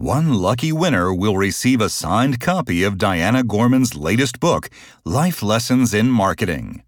One lucky winner will receive a signed copy of Diana Gorman's latest book, Life Lessons in Marketing.